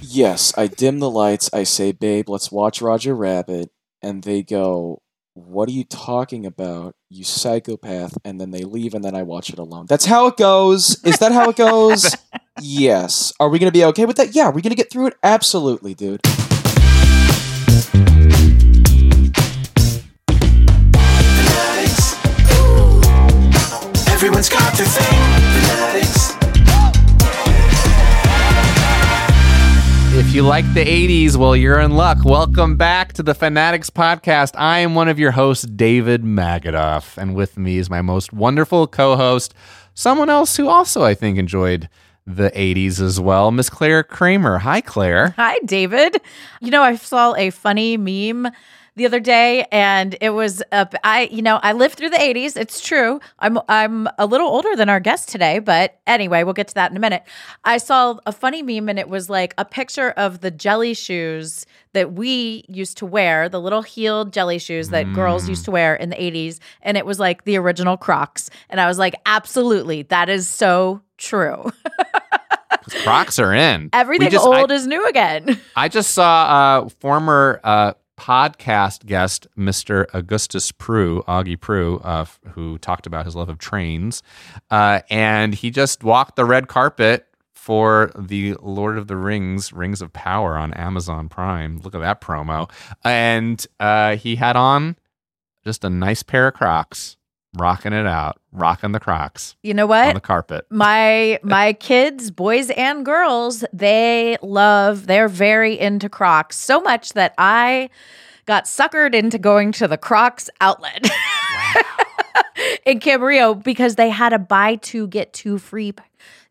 Yes, I dim the lights. I say, babe, let's watch Roger Rabbit. And they go, what are you talking about, you psychopath? And then they leave, and then I watch it alone. That's how it goes. Is that how it goes? yes. Are we going to be okay with that? Yeah. Are we going to get through it? Absolutely, dude. Everyone's got their thing. Fanatics. If you like the 80s, well, you're in luck. Welcome back to the Fanatics Podcast. I am one of your hosts, David Magidoff, and with me is my most wonderful co host, someone else who also, I think, enjoyed the 80s as well, Miss Clare Kramer. Hi, Clare. Hi, David. You know, I saw a funny meme the other day and it was uh, I you know I lived through the 80s it's true. I'm I'm a little older than our guest today but anyway we'll get to that in a minute. I saw a funny meme and it was like a picture of the jelly shoes that we used to wear the little heeled jelly shoes that girls used to wear in the 80s and it was like the original Crocs and I was like absolutely that is so true. Crocs are in. Everything just- old I, is new again. I just saw uh, former uh, podcast guest, Mr. Augustus Prew, Augie Prew, uh, who talked about his love of trains. Uh, and he just walked the red carpet for the Lord of the Rings, Rings of Power on Amazon Prime. Look at that promo. And uh, he had on just a nice pair of Crocs, rocking it out, rocking the Crocs you know what? on the carpet. my my kids boys and girls they love they're very into crocs so much that i got suckered into going to the crocs outlet in camarillo because they had a buy two get two free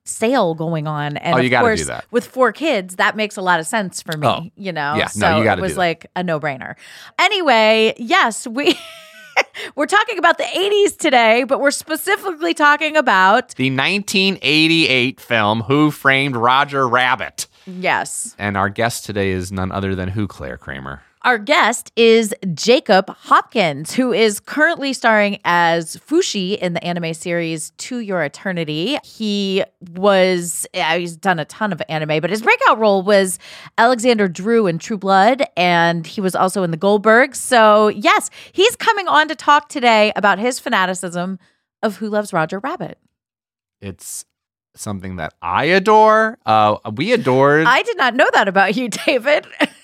sale going on and Oh, you gotta do that. with four kids that makes a lot of sense for me Oh, you know yeah, so no, you it was like a no-brainer anyway yes we we're talking about the 80s today but we're specifically talking about The 1988 film Who Framed Roger Rabbit. yes And our guest today is none other than who, Clare Kramer? Our guest is Jacob Hopkins, who is currently starring as Fushi in the anime series To Your Eternity. He was, yeah, he's done a ton of anime, but his breakout role was Alexander Drew in True Blood, and he was also in The Goldbergs. So, yes, he's coming on to talk today about his fanaticism of Who Loves Roger Rabbit. It's something that I adore. Uh, we adored I did not know that about you, David.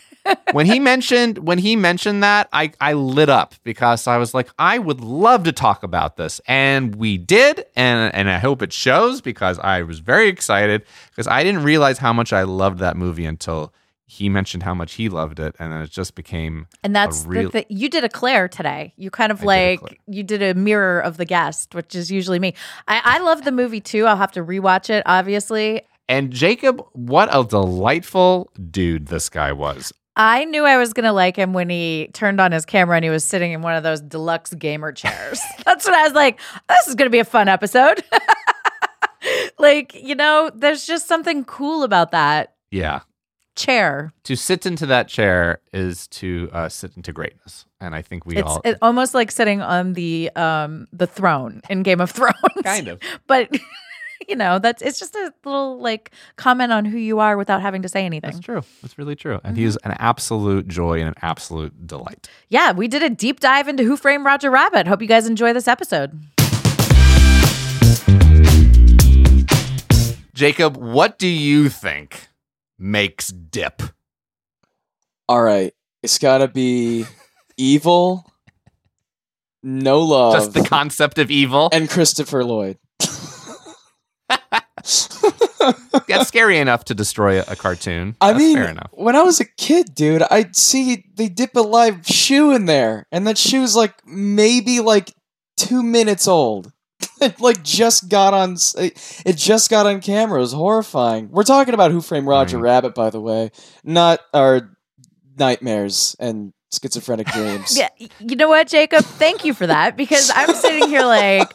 when he mentioned when he mentioned that. I I lit up because I was like, I would love to talk about this, and we did, and and I hope it shows because I was very excited because I didn't realize how much I loved that movie until he mentioned how much he loved it, and then it just became And that's real. the, the you did a Clare today. You kind of I like Clare. you did a mirror of the guest, which is usually me. I, I love the movie too. I'll have to rewatch it, obviously. and Jacob, what a delightful dude this guy was. I knew I was gonna like him when he turned on his camera and he was sitting in one of those deluxe gamer chairs. That's when I was like, this is gonna be a fun episode. like, you know, there's just something cool about that Yeah. chair. To sit into that chair is to uh, sit into greatness, and I think we It's all it, almost like sitting on the um the throne in Game of Thrones. kind of. but you know that's it's just a little like comment on who you are without having to say anything That's true. That's really true. And Mm-hmm. he's an absolute joy and an absolute delight. yeah we did a deep dive into who framed roger rabbit hope you guys enjoy this episode Jacob, what do you think makes dip? All right, it's got to be evil, no love, Just the concept of evil. and Christopher Lloyd. That's scary enough to destroy a, a cartoon. I That's mean, fair enough. when I was a kid, dude, I'd see they dip a live shoe in there, and that shoe's like maybe like two minutes old. it like just got on. It just got on camera. It was horrifying. We're talking about Who Framed Roger Right. Rabbit, by the way, not our nightmares and schizophrenic dreams. Yeah, you know what, Jacob? Thank you for that because I'm sitting here like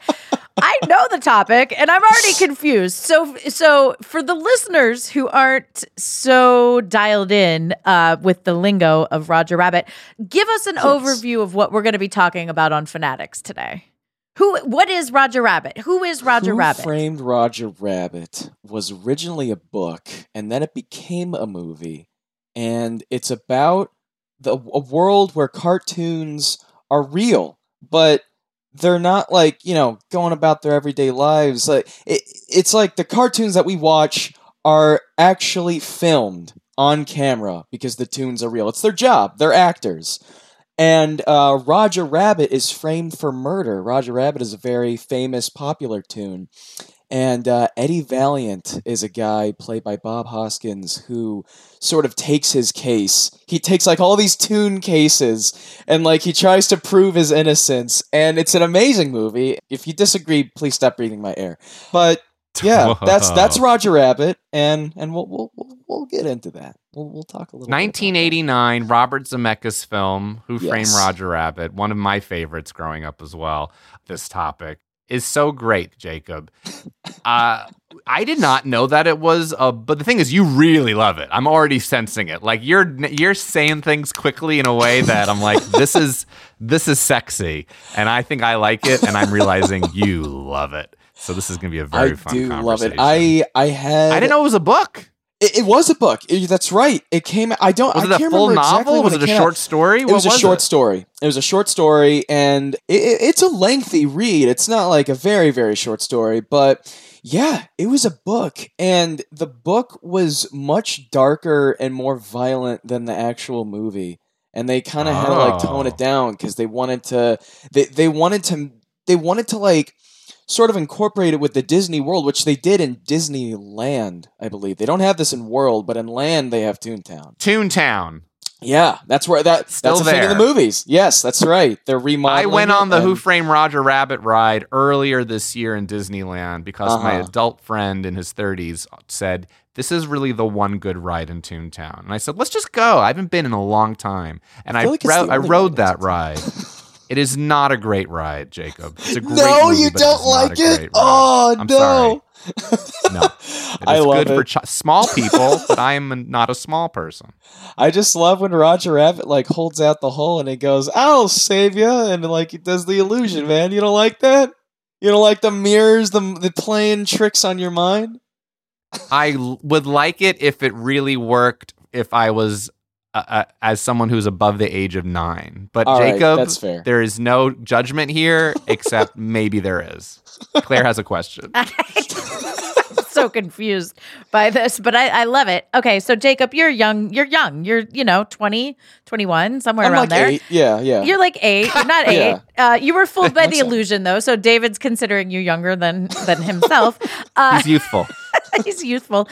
I know the topic and I'm already confused. So, so for the listeners who aren't so dialed in uh, with the lingo of Roger Rabbit, give us an Yes. overview of what we're going to be talking about on Fanatics today. Who? What is Roger Rabbit? Who is Roger Who Rabbit? Framed Roger Rabbit was originally a book, and then it became a movie, and it's about the a world where cartoons are real, but they're not like you know going about their everyday lives. Like it, it's like the cartoons that we watch are actually filmed on camera because the tunes are real. It's their job. They're actors. And uh, Roger Rabbit is framed for murder. Roger Rabbit is a very famous, popular tune. And uh, Eddie Valiant is a guy played by Bob Hoskins who sort of takes his case. He takes like all these tune cases and like he tries to prove his innocence. And it's an amazing movie. If you disagree, please stop breathing my air. But yeah, that's that's Roger Rabbit, and and we'll we'll we'll, we'll get into that. We'll we'll talk a little. bit about that. 1989, Robert Zemeckis film, Who Framed Roger Rabbit, one of my favorites growing up as well. This topic is so great, Jacob. Uh, I did not know that it was a, but the thing is, you really love it. I'm already sensing it. Like you're you're saying things quickly in a way that I'm like, this is this is sexy, and I think I like it, and I'm realizing you love it. So this is gonna be a very I fun do love it. I I had I didn't know it was a book. It, it was a book. It- that's right. It came. I don't. Was I it a can't full remember exactly novel? when Was it a short out. story? It What was a short story. It was a short story, and it, it, it's a lengthy read. It's not like a very very short story, but yeah, it was a book, and the book was much darker and more violent than the actual movie. And they kind of had to like tone Oh. it down because they wanted to. They they wanted to. They wanted to like sort of incorporate it with the Disney World, which they did in Disneyland, I believe. They don't have this in World, but in Land they have Toontown. Toontown. Yeah, that's where that Still that's the thing in the movies. Yes, that's right. They're remodeling. I went on the Who Framed Roger Rabbit ride earlier this year in Disneyland because my Uh-huh. adult friend in his 30s said, This is really the one good ride in Toontown. And I said, Let's just go. I haven't been in a long time. And I, feel like ro- I rode that ride. It is not a great ride, Jacob. It's a great No, movie, you don't like it. Oh I'm no. sorry. No. It I love good for ch- small people, but I am not a small person. I just love when Roger Rabbit like holds out the hole and he goes, "I'll save you," and like he does the illusion. Man, you don't like that? You don't like the mirrors, the the playing tricks on your mind? I would like it if it really worked if I was uh, uh, as someone who's above the age of nine. But All right, Jacob, that's fair. there is no judgment here, except maybe there is. Clare has a question. so confused by this, but I, I love it. Okay, so Jacob, you're young. You're young. You're, you know, 20, 21, somewhere I'm around like there. eight. Yeah, yeah. You're like eight. You're not eight. Yeah. Uh, you were fooled by the What's illusion, though. So David's considering you younger than than himself. Uh, He's youthful. he's youthful.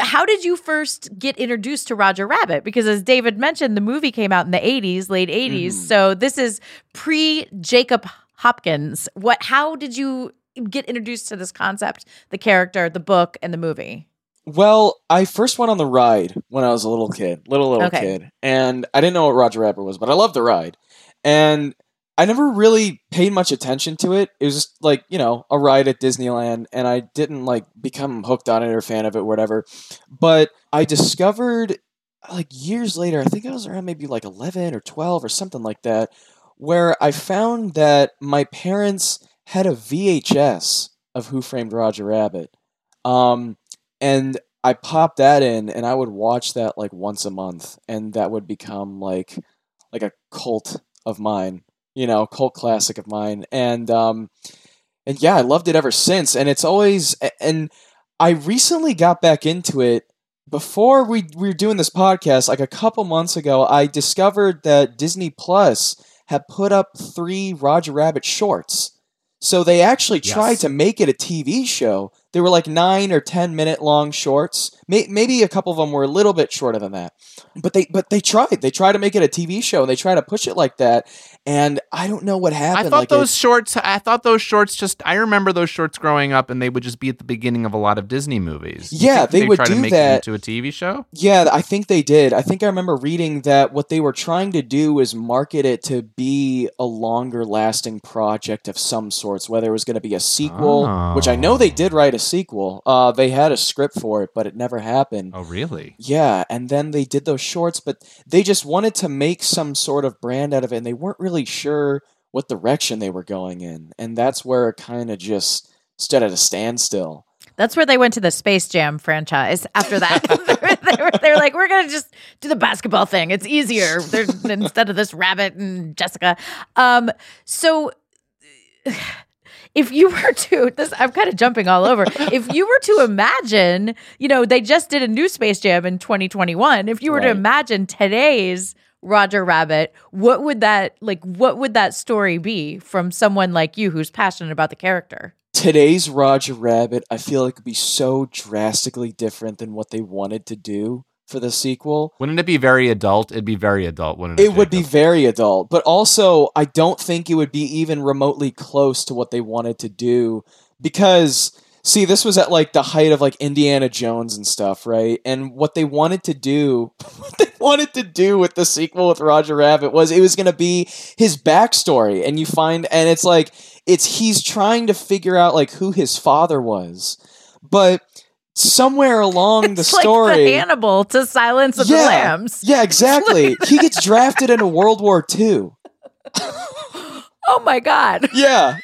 How did you first get introduced to Roger Rabbit? Because as David mentioned, the movie came out in the 80s, late 80s. Mm-hmm. So this is pre Jacob Hopkins. What? How did you get introduced to this concept, the character, the book, and the movie? Well, I first went on the ride when I was a little kid, little little Okay. kid, and I didn't know what Roger Rabbit was, but I loved the ride, and I never really paid much attention to it. It was just like you know a ride at Disneyland, and I didn't like become hooked on it or fan of it, whatever. But I discovered like years later, I think I was around maybe like eleven or twelve or something like that, where I found that my parents had a VHS of Who Framed Roger Rabbit. Um, and I popped that in and I would watch that like once a month and that would become like like a cult of mine, you know, cult classic of mine. And um and yeah, I loved it ever since and it's always and I recently got back into it. Before we, we were doing this podcast, like a couple months ago, I discovered that Disney Plus had put up three Roger Rabbit shorts. So they actually tried Yes. to make it a TV show. They were like nine or ten minute long shorts. May- Maybe a couple of them were a little bit shorter than that, but they but they tried. They tried to make it a TV show. and They tried to push it like that, and I don't know what happened. I thought like those it- shorts. I thought those shorts. Just I remember those shorts growing up, and they would just be at the beginning of a lot of Disney movies. You Yeah, think they would try to do make that. to a TV show. Yeah, I think they did. I think I remember reading that what they were trying to do was market it to be a longer lasting project of some sorts, whether it was going to be a sequel, which I know they Oh. did write a sequel. Uh, they had a script for it, but it never happened. Oh, really? Yeah, and then they did those shorts, but they just wanted to make some sort of brand out of it, and they weren't really sure what direction they were going in. And that's where it kind of just stood at a standstill. That's where they went to the Space Jam franchise after that. they, were, they were like, we're going to just do the basketball thing. It's easier instead of this rabbit and Jessica. Um, so if you were to this i'm kind of jumping all over. If you were to imagine you know they just did a new space jam in 2021 if you were to imagine today's roger rabbit what would that like what would that story be from someone like you who's passionate about the character? Today's Roger Rabbit, I feel like would be so drastically different than what they wanted to do for the sequel. Wouldn't it be very adult? It'd be very adult, wouldn't it? It would be very adult, but also I don't think it would be even remotely close to what they wanted to do because see this was at like the height of like Indiana Jones and stuff, right? And what they wanted to do what they wanted to do with the sequel with Roger Rabbit was it was going to be his backstory and you find and it's like it's he's trying to figure out like who his father was. But somewhere along the it's like story the hannibal to silence of the lambs yeah, exactly. he gets drafted into World War II. oh my god Yeah.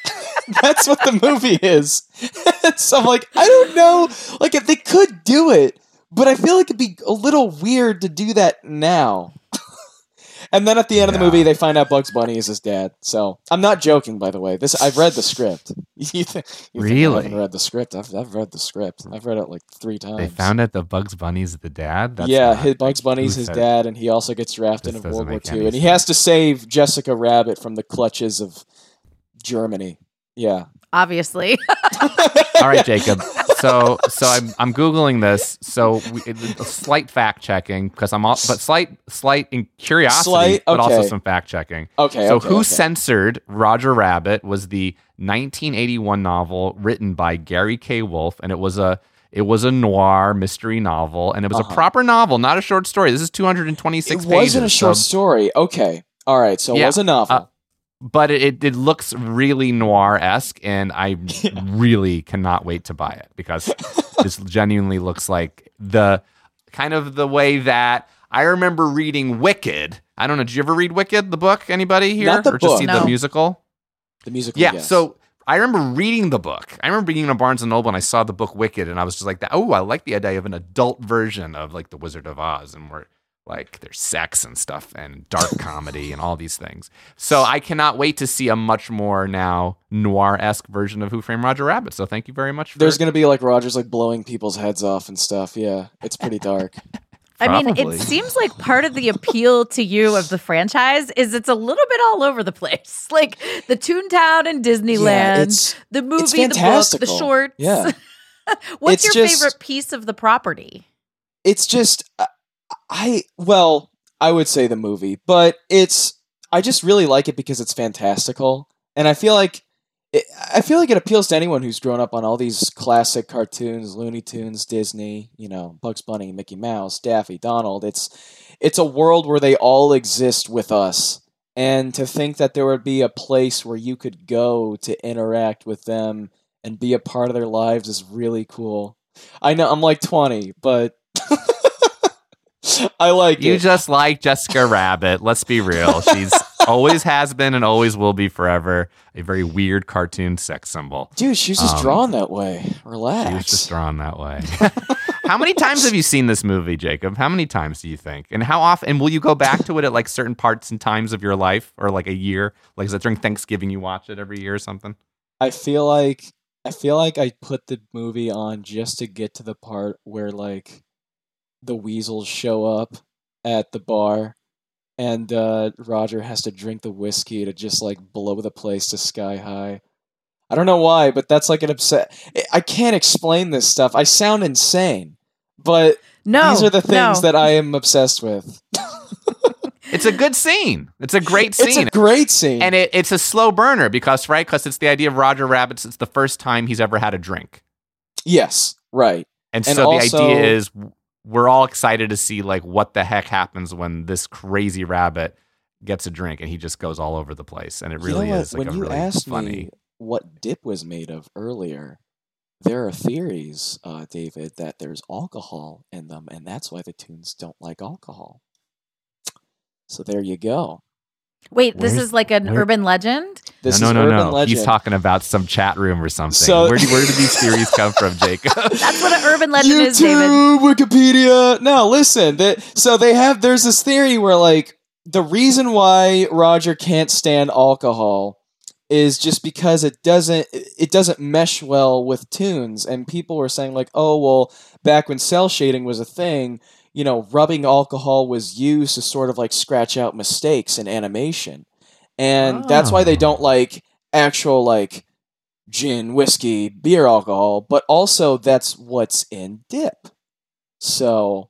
That's what the movie is. so I'm like, I don't know. Like, if they could do it, but I feel like it'd be a little weird to do that now. And then at the end of the movie, they find out Bugs Bunny is his dad. So I'm not joking, by the way. This I've read the script. you think, you think I haven't read the script? I've, I've read the script. I've read it like three times. They found out that Bugs Bunny's the dad. That's yeah, not- his, Bugs Bunny's his said- dad, and he also gets drafted in World War II, and he has to save Jessica Rabbit from the clutches of Germany. Yeah, obviously All right, Jacob. So, so I'm I'm googling this. So, we, it- slight fact checking because I'm all, but slight slight in curiosity, Slight? but also some fact checking. Okay, So, okay, who okay. censored Roger Rabbit was the 1981 novel written by Gary K. Wolf, and it was a it was a noir mystery novel, and it was a proper novel, not a short story. This is 226 Uh-huh. it wasn't a short so- story. Okay, all right, so it Yeah, was a novel. uh, but it, it, looks really noir esque, and I really cannot wait to buy it because this genuinely looks like the kind of the way that I remember reading Wicked. I don't know. Did you ever read Wicked, the book? Anybody here, Not the or just see book. the musical? the musical. Yeah. yes. So I remember reading the book. I remember being in a Barnes and Noble and I saw the book Wicked, and I was just like, "Oh, I like the idea of an adult version of like the Wizard of Oz, and where like there's sex and stuff and dark comedy and all these things." So I cannot wait to see a much more now noir esque version of Who Framed Roger Rabbit. So thank you very much. For there's gonna be like Rogers like blowing people's heads off and stuff. Yeah, it's pretty dark. I mean, it seems like part of the appeal to you of the franchise is it's a little bit all over the place. Like the Toontown and Disneyland, it's- the movie, it's the book, the fantastical. shorts. Yeah. What's It's your just- favorite piece of the property? it's just uh, I well, I would say the movie, but it's I just really like it because it's fantastical, and I feel like it, I feel like it appeals to anyone who's grown up on all these classic cartoons, Looney Tunes, Disney, you know, Bugs Bunny, Mickey Mouse, Daffy, Donald. It's it's a world where they all exist with us. And to think that there would be a place where you could go to interact with them and be a part of their lives is really cool. I know I'm like 20, but I like You it. just like Jessica Rabbit. Let's be real. She's always has been and always will be forever a very weird cartoon sex symbol. Dude, she was just Um, drawn that way. Relax. She was just drawn that way. how many times have you seen this movie, Jacob? How many times do you think? And how often? And will you go back to it at like certain parts and times of your life, or like a year? Like is it during Thanksgiving you watch it every year or something? I feel like I feel like I put the movie on just to get to the part where like the weasels show up at the bar and uh, Roger has to drink the whiskey to just like blow the place to sky high. I don't know why, but that's like an upset. I can't explain this stuff. I sound insane, but No, these are the things no. that I am obsessed with. It's a good scene. It's a great scene. It's a great scene. and it, it's a slow burner because, right? Because it's the idea of Roger Rabbit. It's the first time he's ever had a drink. yes, right. And, And so the idea is we're all excited to see like what the heck happens when this crazy rabbit gets a drink and he just goes all over the place. And it You know really is like when a you really asked funny. me what dip was made of earlier, there are theories, uh, David, that there's alcohol in them, and that's why the tunes don't like alcohol. So there you go. Wait, this is like an where- urban legend. This no, is no, no, urban no. legend. He's talking about some chat room or something. So- where, do, where did these theories come from, Jacob? That's what an urban legend YouTube, is, David. Wikipedia. No, listen. That so they have. There's this theory where like the reason why Roger can't stand alcohol is just because it doesn't it doesn't mesh well with tunes, and people were saying like, oh well, back when cel shading was a thing, you know, rubbing alcohol was used to sort of like scratch out mistakes in animation, and that's why they Oh. don't like actual like gin, whiskey, beer alcohol, but also that's what's in dip. So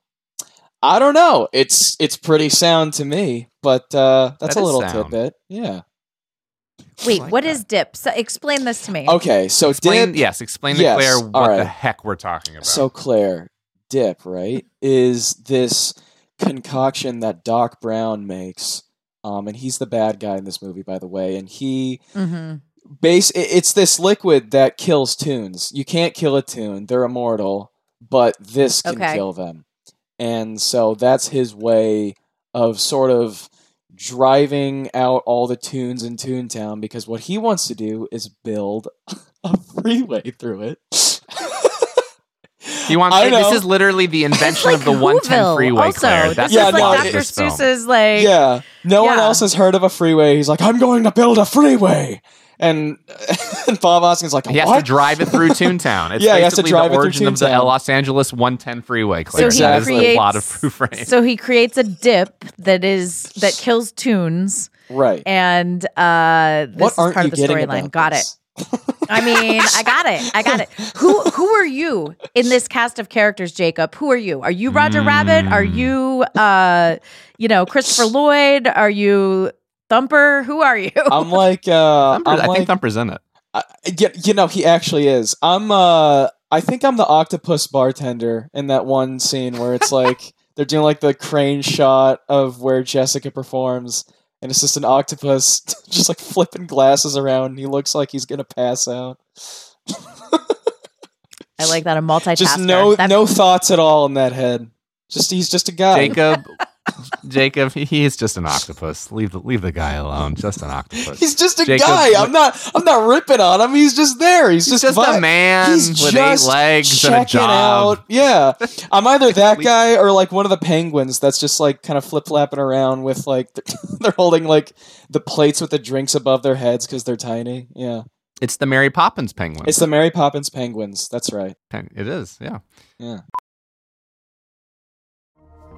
I don't know. It's it's pretty sound to me, but uh, that's That a little sound. tidbit. Yeah. Wait, like what that. is dip? So explain this to me. Okay, so explain, dip. yes, explain to Yes, Clare all what the heck we're talking about. So Clare, dip, right, is this concoction that Doc Brown makes. Um, and he's the bad guy in this movie, by the way. And he hmm base i- it's this liquid that kills tunes. You can't kill a tune; they're immortal, but this can Okay. kill them. And so that's his way of sort of driving out all the tunes in Toontown because what he wants to do is build a freeway through it. he wants. I This know. is literally the invention like of the 110 freeway, also. Clare. That's is Yeah, like the no, plot Dr. of this film. Seuss's like yeah, no one else has heard of a freeway. He's like, I'm going to build a freeway, and, and Bob Hoskins like, He has what? to drive it through Toontown. It's Yeah, he has to basically drive it through origin of the Los Angeles 110 freeway. So Clare. he that is the creates plot of Proof Frame. So he creates a dip that is that kills tunes, right. and uh, this what is aren't part you of the getting storyline. Got it. This? I mean, I got it. I got it. Who who are you in this cast of characters, Jacob? Who are you? Are you Roger Rabbit? Are Mm. you uh you know, Christopher Lloyd? Are you Thumper? Who are you? I'm like, uh, Thumper- I'm I like, think Thumper's in it. I, you, you know, he actually is. I'm, uh, I think I'm the octopus bartender in that one scene where it's like they're doing like the crane shot of where Jessica performs, and it's just an octopus just like flipping glasses around. And he looks like he's gonna pass out. I like that a multitasker. Just no, That- no thoughts at all in that head. Just he's just a guy. Jacob, Jacob, he, he is just an octopus. Leave the leave the guy alone. Just an octopus. He's just a Jacob, guy. I'm not. I'm not ripping on him. He's just there. He's, He's just, just a man He's with eight legs and a job. Out. Yeah, I'm either that guy or like one of the penguins that's just like kind of flip flopping around with like they're holding like the plates with the drinks above their heads because they're tiny. Yeah, It's the Mary Poppins penguin. it's the Mary Poppins penguins. That's right. It is. Yeah. Yeah.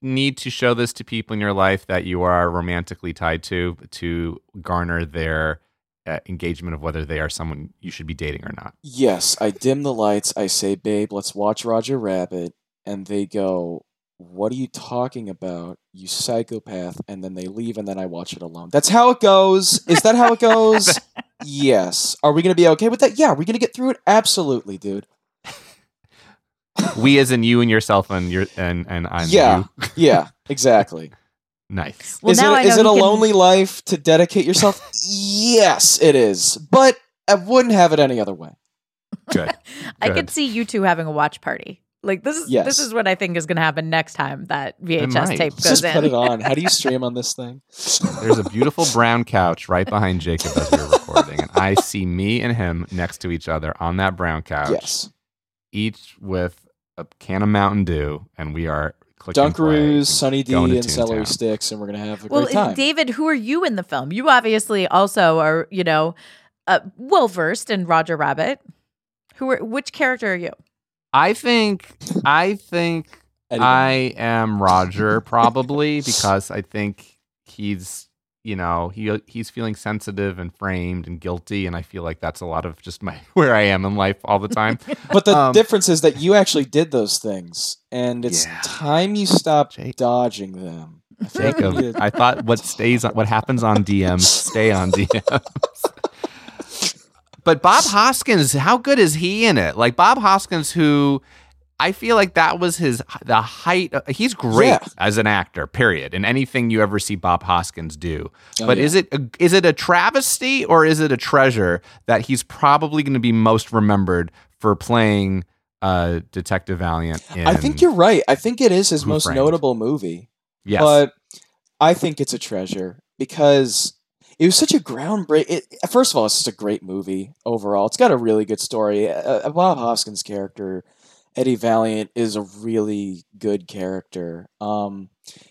need to show this to people in your life that you are romantically tied to to garner their uh, engagement of whether they are someone you should be dating or not? Yes, I dim the lights. I say, babe, let's watch Roger Rabbit. And they go, what are you talking about, you psychopath? And then they leave, and then I watch it alone. That's how it goes. Is that how it goes? yes. Are we going to be okay with that? Yeah. Are we going to get through it? Absolutely, dude. We as in you and yourself and your and and I'm yeah. you. yeah. Exactly. Nice. Well, is now it, I is it a can- lonely life to dedicate yourself? yes, it is. But I wouldn't have it any other way. Good. I Good. could see you two having a watch party. Like this is Yes. this is what I think is going to happen next time that VHS tape goes Just in. put it on. How do you stream on this thing? There's a beautiful brown couch right behind Jacob as we're recording, and I see me and him next to each other on that brown couch, Yes. each with a can of Mountain Dew, and we are clicking Dunkaroos, and Sunny D, going to and celery sticks, and we're gonna have a Well, great time. Well, David, who are you in the film? You obviously also are, you know, uh, well versed in Roger Rabbit. Who are which character are you? I think I think Eddie I am Roger probably because I think he's you know he he's feeling sensitive and framed and guilty and I feel like that's a lot of just my where I am in life all the time. But the Um, difference is that you actually did those things, and it's Yeah. time you stop Jake- dodging them. I feel like Jacob, you need to- I thought what stays on what happens on DMs stay on DMs. but Bob Hoskins, how good is he in it? Like Bob Hoskins, who I feel like that was his the height. He's great Yeah. as an actor, period. In anything you ever see Bob Hoskins do. Oh, but yeah. is it a, is it a travesty or is it a treasure that he's probably going to be most remembered for playing uh, Detective Valiant? In, I think you're right. I think it is his most Framed? notable movie. yes. But I think it's a treasure because it was such a groundbreak. It, first of all, it's just a great movie overall. It's got a really good story. Uh, Bob Hoskins' character, Eddie Valiant, is a really good character. Um,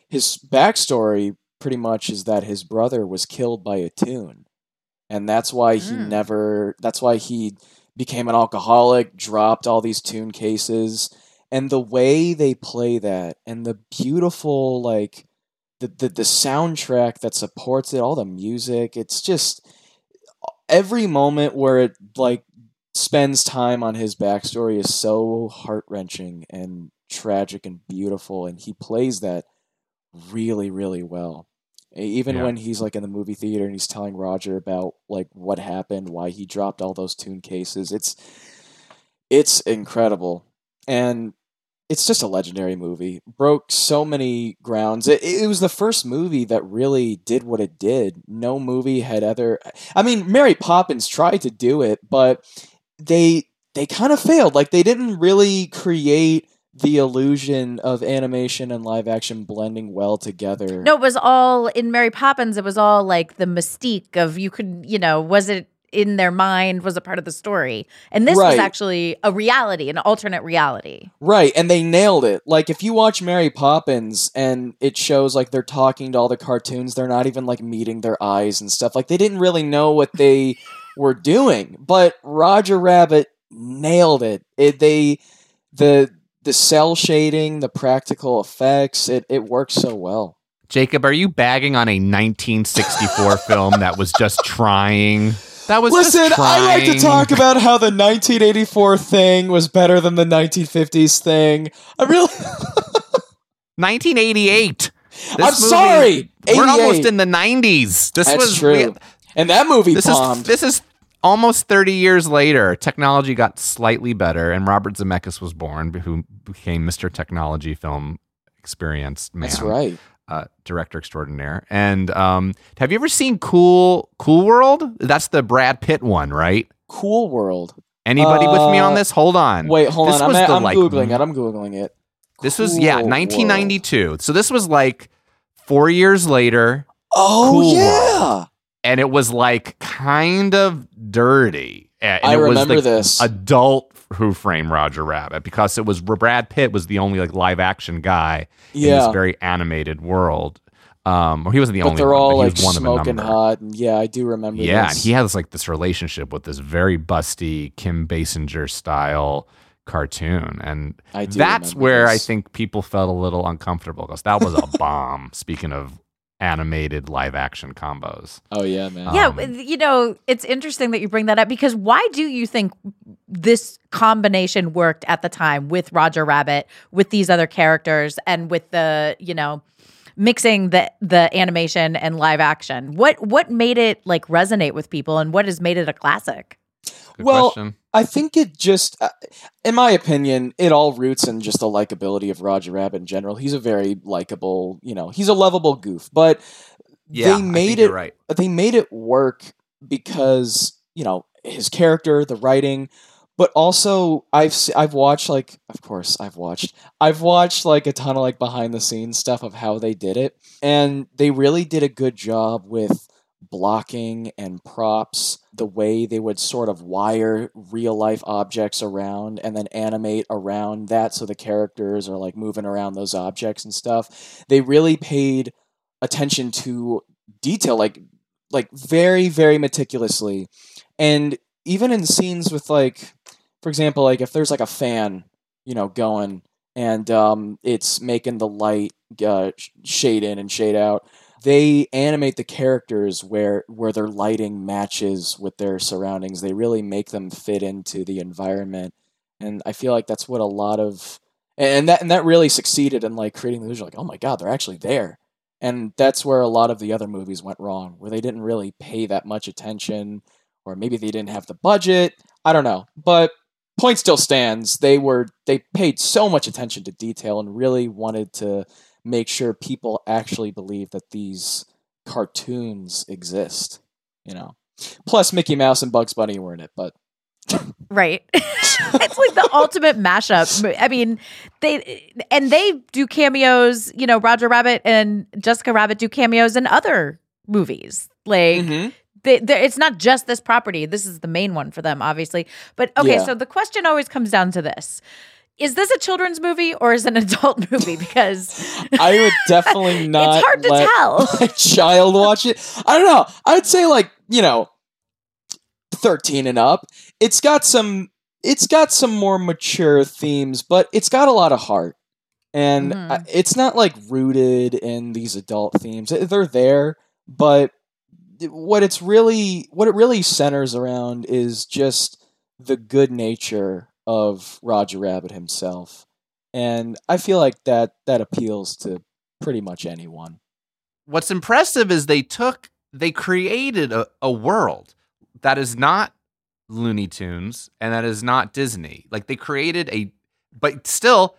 his backstory pretty much is that his brother was killed by a tune, and that's why he Mm. never. That's why he became an alcoholic, dropped all these tune cases, and the way they play that, and the beautiful like the, the the soundtrack that supports it, all the music. It's just every moment where it like spends time on his backstory is so heart wrenching and tragic and beautiful, and he plays that really really well. Even Yeah. when he's like in the movie theater and he's telling Roger about like what happened, why he dropped all those tune cases, it's it's incredible. And it's just a legendary movie. Broke so many grounds. It, it was the first movie that really did what it did. No movie had ever. I mean, Mary Poppins tried to do it, but they they kind of failed. Like they didn't really create the illusion of animation and live action blending well together. No, it was all in Mary Poppins. It was all like the mystique of you could, you know, was it in their mind? Was it part of the story? And this was actually a reality, an alternate reality. Right, and they nailed it. Like if you watch Mary Poppins and it shows like they're talking to all the cartoons, they're not even like meeting their eyes and stuff. Like they didn't really know what they were doing. But Roger Rabbit nailed it. It they the the cel shading, the practical effects, it it works so well. Jacob, are you bagging on a 1964 film that was just trying? That was Listen, I like to talk about how the 1984 thing was better than the 1950s thing. I really 1988. This I'm sorry, We're almost in the 90s. This That's was true. we- and that movie this bombed. is this is almost 30 years later. Technology got slightly better, and Robert Zemeckis was born, who became Mr. Technology Film Experience Man. That's right. Uh, director extraordinaire. And um, have you ever seen Cool Cool World? That's the Brad Pitt one, right? Cool World. Anybody with me on Uh, this? Hold on. Wait, hold This on. I'm, was the, I'm like, googling it. I'm googling it. This was yeah, Cool 1992. So this was like four years later. Oh Cool yeah. World. And it was like kind of dirty. And I it was remember like this. adult Who Framed Roger Rabbit because it was Brad Pitt was the only like live action guy in this very animated world. Um, well, he wasn't the but only they're one, all but he like was one smoking hot, and yeah, I do remember. Yeah, and this. he has like this relationship with this very busty Kim Basinger style cartoon, and I do that's where I think people felt a little uncomfortable because that was a bomb. Speaking of animated live action combos, Oh yeah, man. Yeah, Um, you know, it's interesting that you bring that up because why do you think this combination worked at the time with Roger Rabbit, with these other characters, and with the, you know, mixing the the animation and live action? What what made it like resonate with people, and what has made it a classic? Good well, question. I think it just, uh, in my opinion, it all roots in just the likability of Roger Rabbit in general. He's a very likable, you know, he's a lovable goof, but Yeah, they made it right. they made it work because you know his character, the writing, but also I've I've watched like of course I've watched I've watched like a ton of like behind the scenes stuff of how they did it, and they really did a good job with blocking and props the way they would sort of wire real life objects around and then animate around that so the characters are like moving around those objects and stuff they really paid attention to detail like like very very meticulously. And even in scenes with like for example like if there's like a fan you know going and um it's making the light uh, shade in and shade out they animate the characters where where their lighting matches with their surroundings. They really make them fit into the environment. And i feel like that's what a lot of and that and that really succeeded in like creating the illusion. like oh my god they're actually there. And that's where a lot of the other movies went wrong where they didn't really pay that much attention or maybe they didn't have the budget. I don't know. But point still stands. They were they paid so much attention to detail and really wanted to make sure people actually believe that these cartoons exist you know plus mickey mouse and bugs bunny were in it but Right. it's like the ultimate mashup. I mean, they and they do cameos, you know, Roger Rabbit and Jessica Rabbit do cameos in other movies. Like Mm-hmm. they, they, it's not just this property. This is the main one for them, obviously. But okay, Yeah. so the question always comes down to this. Is this a children's movie or is it an adult movie? Because I would definitely not. it's hard to let tell. My child watch it. I don't know. I'd say like you know, thirteen and up. It's got some. It's got some more mature themes, but it's got a lot of heart, and Mhm. I- it's not like rooted in these adult themes. They're there, but what it's really what it really centers around is just the good nature of Roger Rabbit himself. And I feel like that that appeals to pretty much anyone. What's impressive is they took they created a, a world that is not Looney Tunes and that is not Disney. Like they created a but still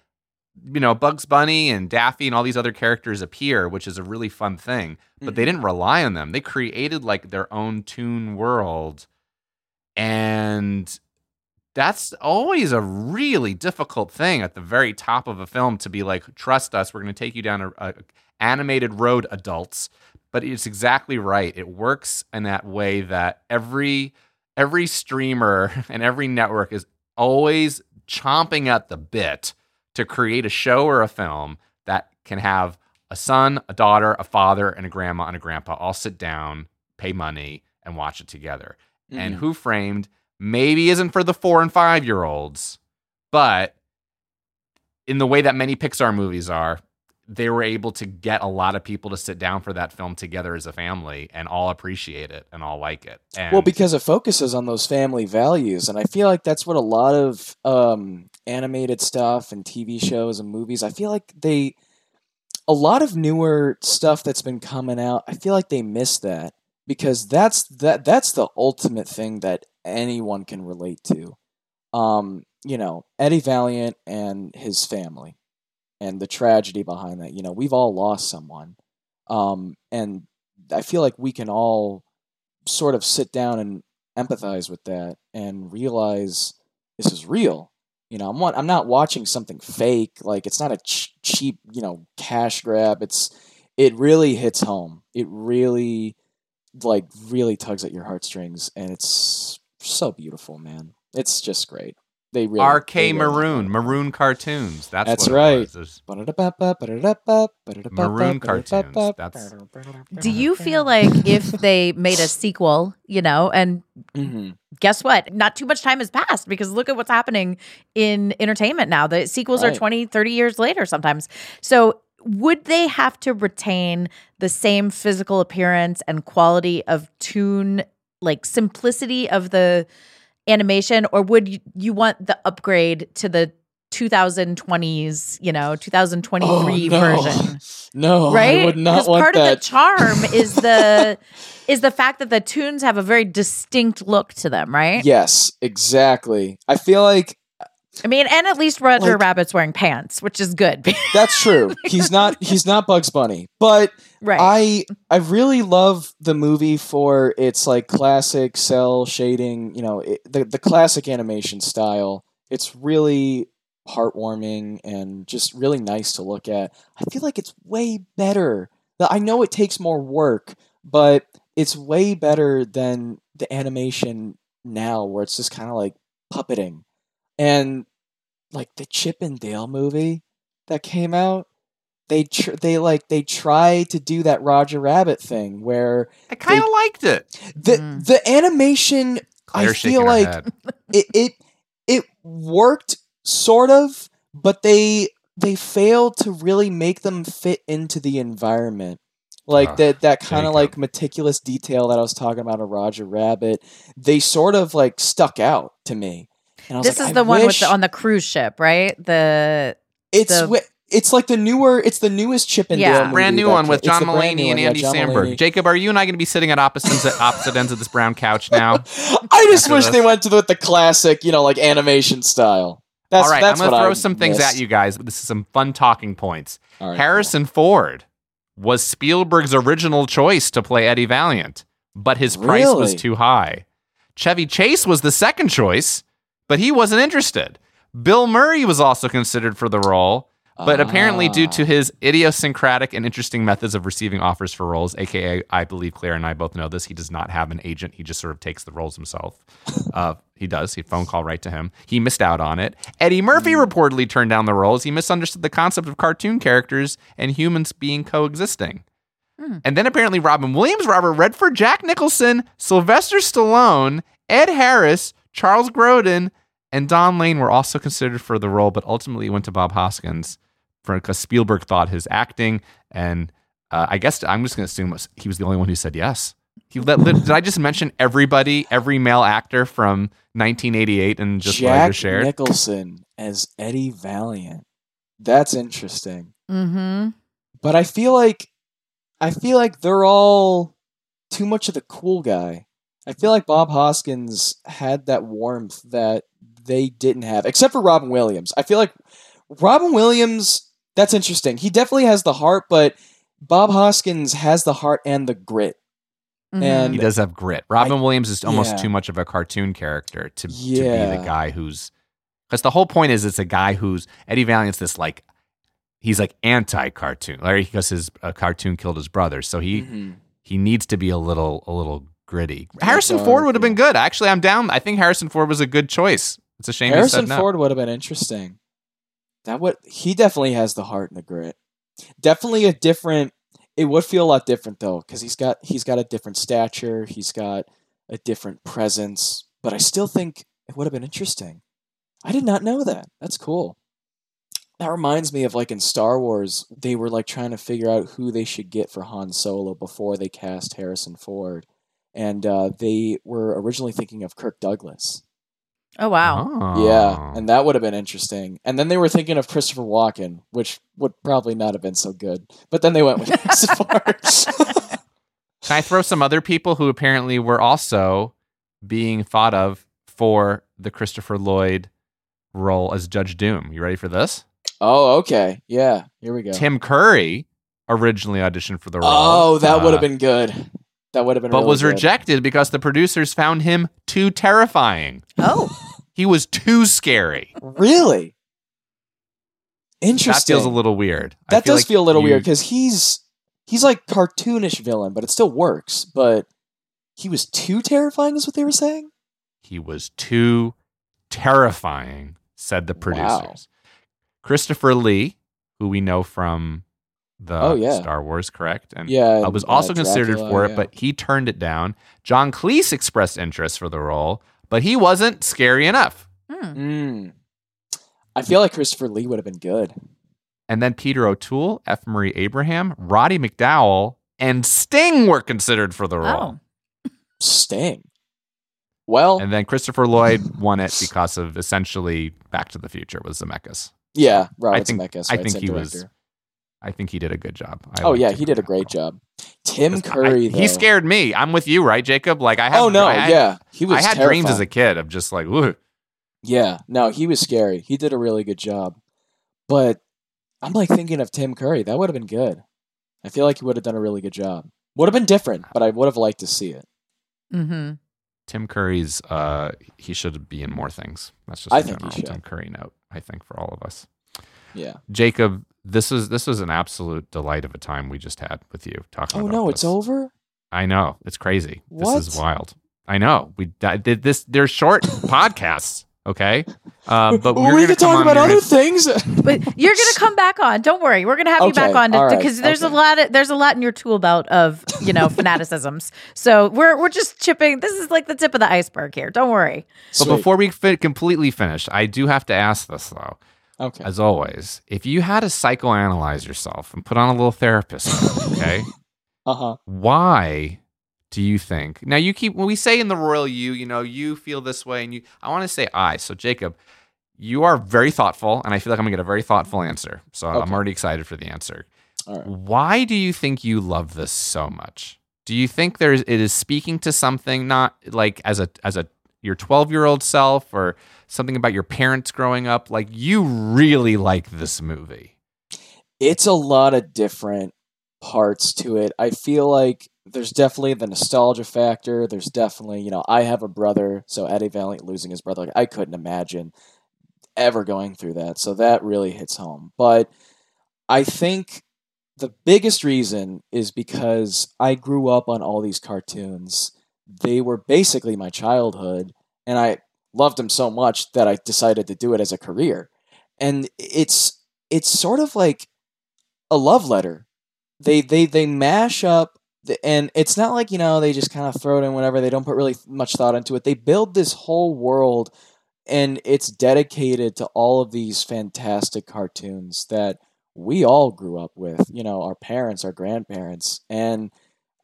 you know Bugs Bunny and Daffy and all these other characters appear, which is a really fun thing. But they Mhm. didn't rely on them. They created like their own toon world. And that's always a really difficult thing at the very top of a film to be like, trust us, we're going to take you down a, a animated road, adults. But it's exactly right. It works in that way that every every streamer and every network is always chomping at the bit to create a show or a film that can have a son, a daughter, a father, and a grandma and a grandpa all sit down, pay money, and watch it together. And Mhm. Who Framed maybe isn't for the four and five year olds, but in the way that many Pixar movies are, they were able to get a lot of people to sit down for that film together as a family and all appreciate it and all like it. And well, because it focuses on those family values, and I feel like that's what a lot of um, animated stuff and TV shows and movies. I feel like they, a lot of newer stuff that's been coming out. I feel like they miss that because that's that that's the ultimate thing that anyone can relate to. Um, you know, Eddie Valiant and his family, and the tragedy behind that. You know, we've all lost someone, um, and I feel like we can all sort of sit down and empathize with that and realize this is real. You know, I'm I'm not watching something fake. Like it's not a ch- cheap, you know, cash grab. It's it really hits home. It really like really tugs at your heartstrings and it's so beautiful, man. It's just great. They really RK they really- Maroon, Maroon cartoons. That's, That's what right. It was. There's Ba-da-da-ba-ba, ba-da-da-ba, ba-da-da-ba-ba, Maroon cartoons. That's Do you feel like if they made a sequel, you know, and Mhm. guess what? Not too much time has passed because look at what's happening in entertainment now. The sequels are Right. 20, 30 years later sometimes. So would they have to retain the same physical appearance and quality of tune, like simplicity of the animation, or would you, you want the upgrade to the 2020s, you know, 2023 Oh, no. version? No, right? I would not want part that. of the charm is the is the fact that the tunes have a very distinct look to them, right? Yes, exactly. I feel like I mean, and at least Roger Like- Rabbit's wearing pants, which is good. that's true. he's not he's not Bugs Bunny, but right. I I really love the movie for its like classic cel shading, you know, it, the the classic animation style. It's really heartwarming and just really nice to look at. I feel like it's way better. I know it takes more work, but it's way better than the animation now where it's just kind of like puppeting. And like the Chip and Dale movie that came out, they tr- they like they try to do that Roger Rabbit thing where I kind of liked it. the Mm. the animation Claire's I feel like it it it worked sort of, but they they failed to really make them fit into the environment. Like Ugh, that that kind of like meticulous detail that I was talking about of Roger Rabbit, they sort of like stuck out to me. And I was this like, is I the one with wish- the, on the cruise ship, right? The it's the- wi- it's like the newer it's the newest Chip and Yeah. Dale brand new one with John the Mulaney and one, yeah, Andy John Samberg. Jacob, are you and I going to be sitting at opposite opposite ends of this brown couch now? I just wish this? they went to the, with the classic, you know, like animation style. That's, All right, that's I'm going to throw I some things missed. at you guys. This is some fun talking points. All right, Harrison Ford was Spielberg's original choice to play Eddie Valiant, but his price was too high. Chevy Chase was the second choice, but he wasn't interested. Bill Murray was also considered for the role, but apparently, due to Ah. his idiosyncratic and interesting methods of receiving offers for roles, aka, I believe Clare and I both know this, he does not have an agent. He just sort of takes the roles himself. Uh, he does. He phone call right to him. He missed out on it. Eddie Murphy Hmm. reportedly turned down the roles. He misunderstood the concept of cartoon characters and humans being coexisting. And then apparently Robin Williams, Robert Redford, Jack Nicholson, Sylvester Stallone, Ed Harris, Charles Grodin, and Don Lane were also considered for the role, but ultimately went to Bob Hoskins because Spielberg thought his acting and uh, I guess I'm just going to assume he was the only one who said yes. He let, did I just mention everybody, every male actor from 1988 and just what I Jack just shared? Nicholson as Eddie Valiant. That's interesting. mm-hmm. But I feel like I feel like they're all too much of the cool guy. I feel like Bob Hoskins had that warmth that they didn't have, except for Robin Williams. I feel like Robin Williams. That's interesting. He definitely has the heart, but Bob Hoskins has the heart and the grit. Mm-hmm. And he does have grit. Robin Williams is almost yeah. too much of a cartoon character to, to be the guy who's because the whole point is it's a guy who's Eddie Valiant's this like he's like anti-cartoon, like because his uh, cartoon killed his brother, so he Mhm. he needs to be a little a little gritty. Harrison Ford would have been good. Actually, I'm down. I think Harrison Ford was a good choice. It's a shame Harrison he said no. Ford would have been interesting. That would he definitely has the heart and the grit. Definitely a different. It would feel a lot different though, because he's got he's got a different stature. He's got a different presence. But I still think it would have been interesting. I did not know that. That's cool. That reminds me of like in Star Wars, they were like trying to figure out who they should get for Han Solo before they cast Harrison Ford, and uh, they were originally thinking of Kirk Douglas. Oh wow. Oh. Yeah, and that would have been interesting. And then they were thinking of Christopher Walken, which would probably not have been so good. But then they went with Harrison Ford. Can I throw some other people who apparently were also being thought of for the Christopher Lloyd role as Judge Doom? You ready for this? oh, okay. Yeah, here we go. Tim Curry originally auditioned for the role. oh, that would have uh, been good. That would have been but really was good. rejected because the producers found him too terrifying. Oh. He was too scary. Really? Interesting. That Interesting. feels a little weird. I That does like feel a little you- weird because he's he's like cartoonish villain, but it still works. But he was too terrifying, is what they were saying. He was too terrifying, said the producers. Christopher Lee, who we know from the Oh, yeah. Star Wars, correct? And Yeah, uh, was uh, also considered Dracula, for it, yeah. but he turned it down. John Cleese expressed interest for the role, but he wasn't scary enough. Mm. I feel like Christopher Lee would have been good. And then Peter O'Toole, F. Murray Abraham, Roddy McDowall, and Sting were considered for the role. Sting. Well, And then Christopher Lloyd won it because of essentially Back to the Future was Zemeckis. yeah, Robert I think Zemeckis, I think same he was. Director. I think he did a good job. I Oh yeah, him he did a great role. job. Tim I- Curry, though. he scared me. I'm with you, right, Jacob? Like I had. Oh, no, I had- yeah, he was I had dreams as a kid of just like, ooh, Yeah, no, he was scary. He did a really good job. But I'm like thinking of Tim Curry. That would have been good. I feel like he would have done a really good job. Would have been different, but I would have liked to see it. Mm-hmm. Tim Curry's. Uh, he should be in more things. That's just I a think he general should. Tim Curry note. I think for all of us. Yeah. Jacob, this is this was an absolute delight of a time we just had with you talking. Oh about no, it's over. I know it's crazy. This is wild. I know we I did this. They're short podcasts, okay? Uh, but Well, we're we gonna talk about other things. But you're gonna come back on. Don't worry. We're gonna have you back on all right, because there's a lot of there's a lot in your tool belt of you know fanaticisms. So we're we're just chipping. This is like the tip of the iceberg here. Don't worry. But before we fi- completely finish, I do have to ask this though. Okay. As always, if you had to psychoanalyze yourself and put on a little therapist, okay, Uh huh. why do you think? Now you keep when we say in the royal you, you know, you feel this way, and you. I want to say I. So Jacob, you are very thoughtful, and I feel like I'm gonna get a very thoughtful answer. So I'm already excited for the answer. Right. Why do you think you love this so much? Do you think there's it is speaking to something not like as a as a your 12 year old self or something about your parents growing up? Like you really like this movie. It's a lot of different parts to it. I feel like there's definitely the nostalgia factor. There's definitely, you know, I have a brother, so Eddie Valiant losing his brother, like, I couldn't imagine ever going through that. So that really hits home. But I think the biggest reason is because I grew up on all these cartoons. They were basically my childhood, and I loved them so much that I decided to do it as a career. And it's it's sort of like a love letter. They they they mash up the, and it's not like you know they just kind of throw it in whatever. They don't put really much thought into it. They build this whole world, and it's dedicated to all of these fantastic cartoons that we all grew up with. You know, our parents, our grandparents, and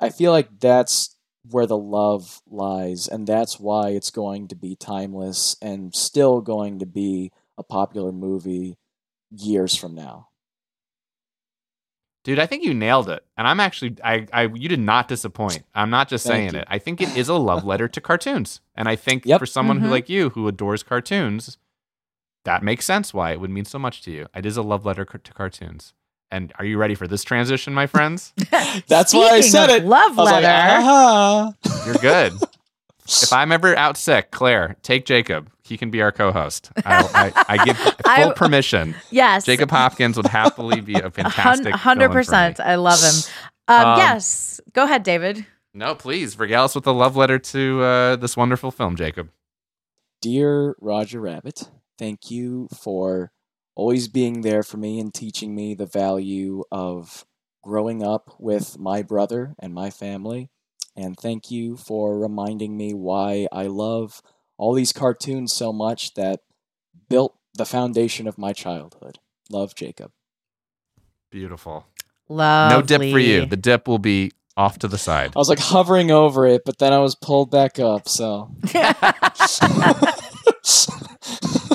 I feel like that's where the love lies, and that's why it's going to be timeless and still going to be a popular movie years from now. Dude, I think you nailed it. And I'm actually I, I you did not disappoint. I'm not just Thank saying you. it. I think it is a love letter to cartoons. And I think Yep. for someone Mhm. who like you who adores cartoons, that makes sense why it would mean so much to you. It is a love letter to cartoons. And are you ready for this transition, my friends? That's why I said of it. Love I was like, letter. "Ah." You're good. if I'm ever out sick, Clare, take Jacob. He can be our co-host. I, I, I give full I- permission. Yes. Jacob Hopkins would happily be a fantastic. hundred percent. I love him. Um, Um, yes. Go ahead, David. No, please regale us with a love letter to uh, this wonderful film, Jacob. Dear Roger Rabbit, thank you for always being there for me and teaching me the value of growing up with my brother and my family. And thank you for reminding me why I love all these cartoons so much that built the foundation of my childhood. Love Jacob. Beautiful. Love. No dip for you. The dip will be off to the side. I was like hovering over it, but then I was pulled back up, so.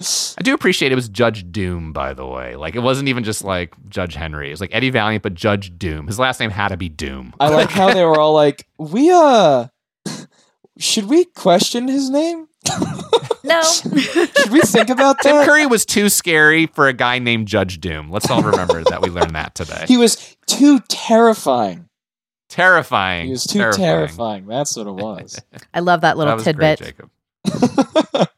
I do appreciate it was Judge Doom, by the way. Like it wasn't even just like Judge Henry. It was like Eddie Valiant, but Judge Doom. His last name had to be Doom. I like how they were all like, "We uh, should we question his name? no. Should we think about that?" Tim? Curry was too scary for a guy named Judge Doom. Let's all remember that we learned that today. He was too terrifying. terrifying. He was too terrifying. That's what it was. I love that little That was tidbit. great, Jacob.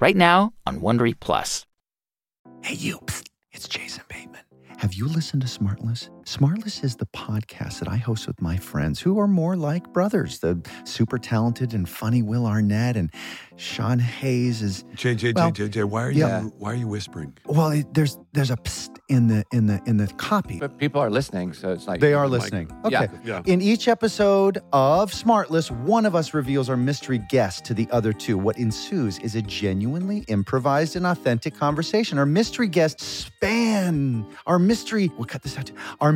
right now on Wondery Plus. Hey, you. It's Jason Bateman. Have you listened to Smartless? Smartless is the podcast that I host with my friends who are more like brothers. The super talented and funny Will Arnett and Sean Hayes is JJ well, JJ why are yeah. you why are you whispering? Well, it, there's there's a psst in the in the in the copy. But people are listening, so it's like They are listening. Okay. Yeah. Yeah. In each episode of Smartless, one of us reveals our mystery guest to the other two. What ensues is a genuinely improvised and authentic conversation. Our mystery guests span our mystery. We'll cut this out. Our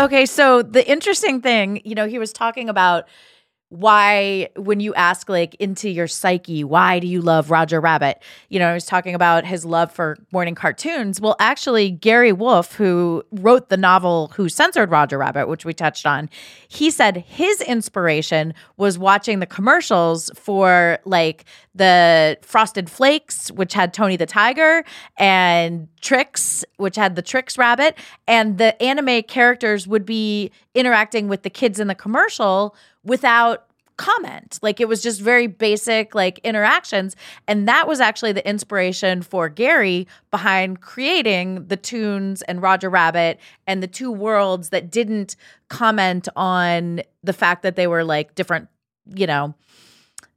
Okay, so the interesting thing, you know, he was talking about why when you ask like into your psyche, why do you love Roger Rabbit? You know, i was talking about his love for morning cartoons. Well, actually, Gary Wolf, who wrote the novel Who Censored Roger Rabbit, which we touched on, he said his inspiration was watching the commercials for like the Frosted Flakes, which had Tony the Tiger, and Trix, which had the Trix Rabbit, and the anime characters would be interacting with the kids in the commercial without comment. Like it was just very basic like interactions and that was actually the inspiration for Gary behind creating the tunes and Roger Rabbit and the two worlds that didn't comment on the fact that they were like different, you know,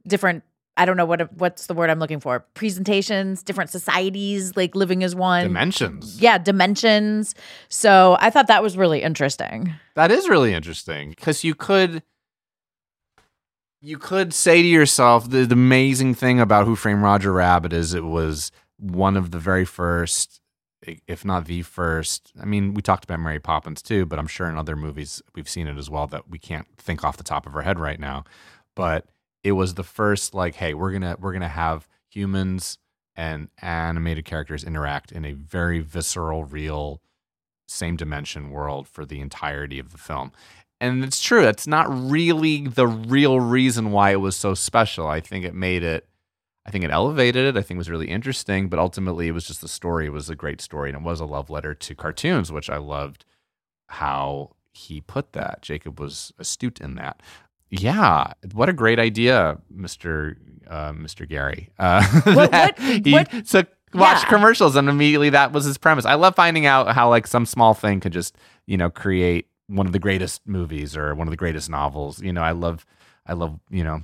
different I don't know what what's the word I'm looking for. Presentations, different societies like living as one. Dimensions. Yeah, dimensions. So I thought that was really interesting. That is really interesting because you could you could say to yourself the, the amazing thing about Who Framed Roger Rabbit is it was one of the very first, if not the first. I mean, we talked about Mary Poppins too, but I'm sure in other movies we've seen it as well that we can't think off the top of our head right now. But it was the first like, hey, we're gonna we're gonna have humans and animated characters interact in a very visceral, real, same dimension world for the entirety of the film. And it's true, that's not really the real reason why it was so special. I think it made it I think it elevated it. I think it was really interesting, but ultimately it was just the story. It was a great story and it was a love letter to cartoons, which I loved how he put that. Jacob was astute in that. Yeah, what a great idea, Mister uh, Mister Gary. Uh, What- what- he what- took watched yeah. commercials and immediately that was his premise. I love finding out how like some small thing could just you know create one of the greatest movies or one of the greatest novels. You know, I love I love you know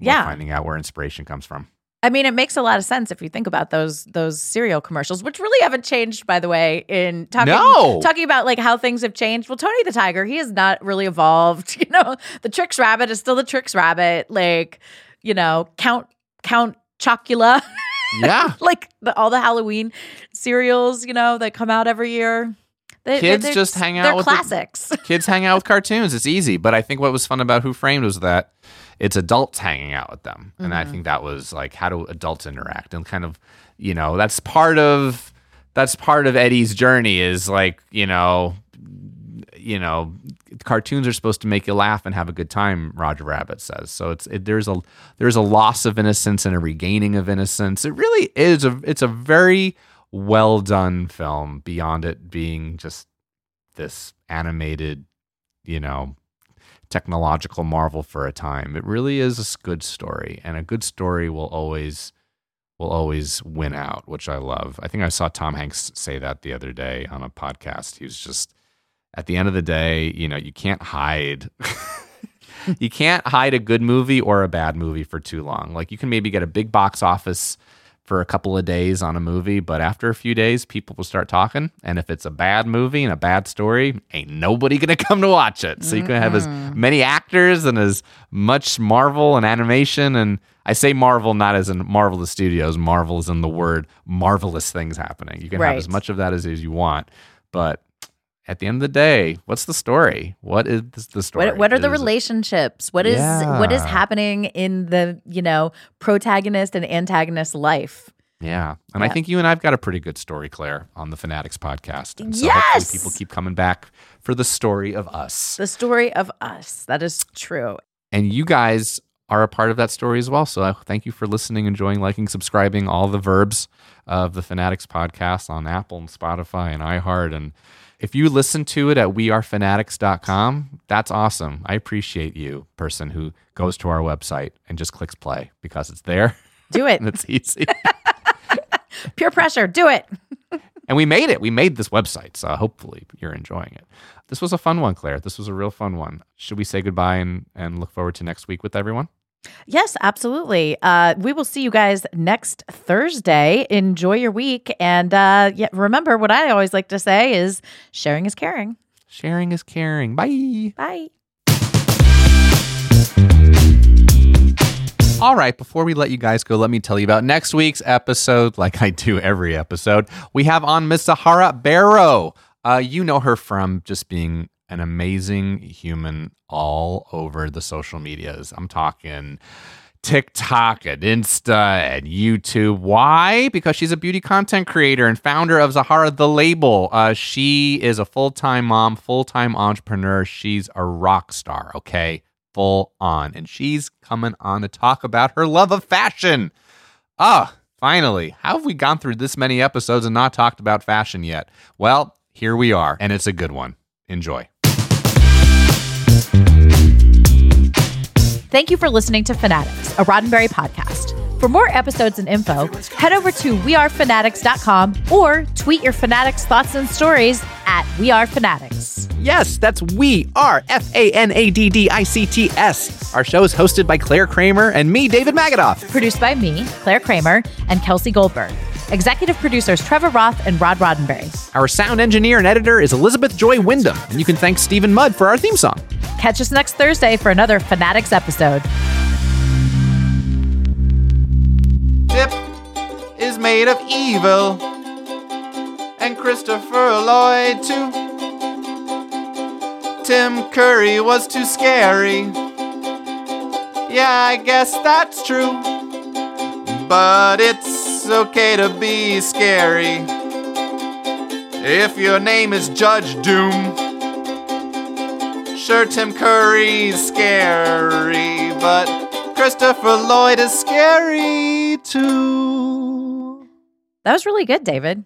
Yeah. finding out where inspiration comes from. I mean, it makes a lot of sense if you think about those those cereal commercials, which really haven't changed, by the way. In talking No. talking about like how things have changed. Well, Tony the Tiger, he has not really evolved. You know, the Trix Rabbit is still the Trix Rabbit. Like, you know, Count Count Chocula. Yeah. like the, all the Halloween cereals, you know, that come out every year. They, Kids they're- just hang out with the- classics. Kids hang out with cartoons. It's easy. But I think what was fun about Who Framed was that it's adults hanging out with them. And I Mhm. think that was like how do adults interact and kind of, you know, that's part of that's part of Eddie's journey is like, you know, you know, cartoons are supposed to make you laugh and have a good time, Roger Rabbit says. So it's it, there's a there's a loss of innocence and a regaining of innocence. It really is a it's a very well done film beyond it being just this animated you know, technological marvel for a time. It really is a good story, and a good story will always will always win out, which I love. I think I saw Tom Hanks say that the other day on a podcast. He was just at the end of the day, you know, you can't hide you can't hide a good movie or a bad movie for too long. Like you can maybe get a big box office for a couple of days on a movie, but after a few days, people will start talking. And if it's a bad movie and a bad story, ain't nobody gonna come to watch it. So you can have as many actors and as much Marvel and animation. And I say Marvel not as in Marvel the Studios. Marvel is in the word marvelous things happening. You can have as much of that as, as you want, but at the end of the day, what's the story? What is the story? What, what are the Is relationships? What is what is happening in the you know protagonist and antagonist life? Yeah. And I think you and I've got a pretty good story, Clare, on the Fanaddicts podcast. And so Yes! people keep coming back for the story of us. The story of us. That is true. And you guys are a part of that story as well. So I thank you for listening, enjoying, liking, subscribing, all the verbs of the Fanaddicts podcast on Apple and Spotify and iHeart. And if you listen to it at wearefanaddicts.com, that's awesome. I appreciate you, person who goes to our website and just clicks play because it's there. Do it. and it's easy. Pure pressure. Do it. And we made it. We made this website. So hopefully you're enjoying it. This was a fun one, Clare. This was a real fun one. Should we say goodbye and, and look forward to next week with everyone? Yes, absolutely. Uh, we will see you guys next Thursday. Enjoy your week, and uh, yeah, remember what I always like to say is sharing is caring. Sharing is caring. Bye. Bye. All right, before we let you guys go, let me tell you about next week's episode. Like I do every episode, we have on Miss Sahara Barrow. Uh, you know her from just being an amazing human all over the social medias. I'm talking TikTok and Insta and YouTube. Why? Because she's a beauty content creator and founder of Zahara the Label. Uh, she is a full time mom, full time entrepreneur. She's a rock star, okay? Full on. And she's coming on to talk about her love of fashion. Ah, finally. How have we gone through this many episodes and not talked about fashion yet? Well, here we are, and it's a good one. Enjoy. Thank you for listening to Fanaddicts, a Roddenberry podcast. For more episodes and info, head over to wearefanaddicts.com or tweet your Fanaddicts thoughts and stories at wearefanaddicts. Yes, that's We Are F A N A D D I C T S. Our show is hosted by Clare Kramer and me, David Magidoff. Produced by me, Clare Kramer, and Kelsey Goldberg. Executive producers Trevor Roth and Rod Roddenberry. Our sound engineer and editor is Elizabeth Joy Wyndham, and you can thank Stephen Mudd for our theme song. Catch us next Thursday for another Fanaddicts episode. Dip is made of evil, and Christopher Lloyd too. Tim Curry was too scary. Yeah, I guess that's true. But it's okay to be scary. If your name is Judge Doom. Sure, Tim Curry's scary, but Christopher Lloyd is scary too. That was really good, David.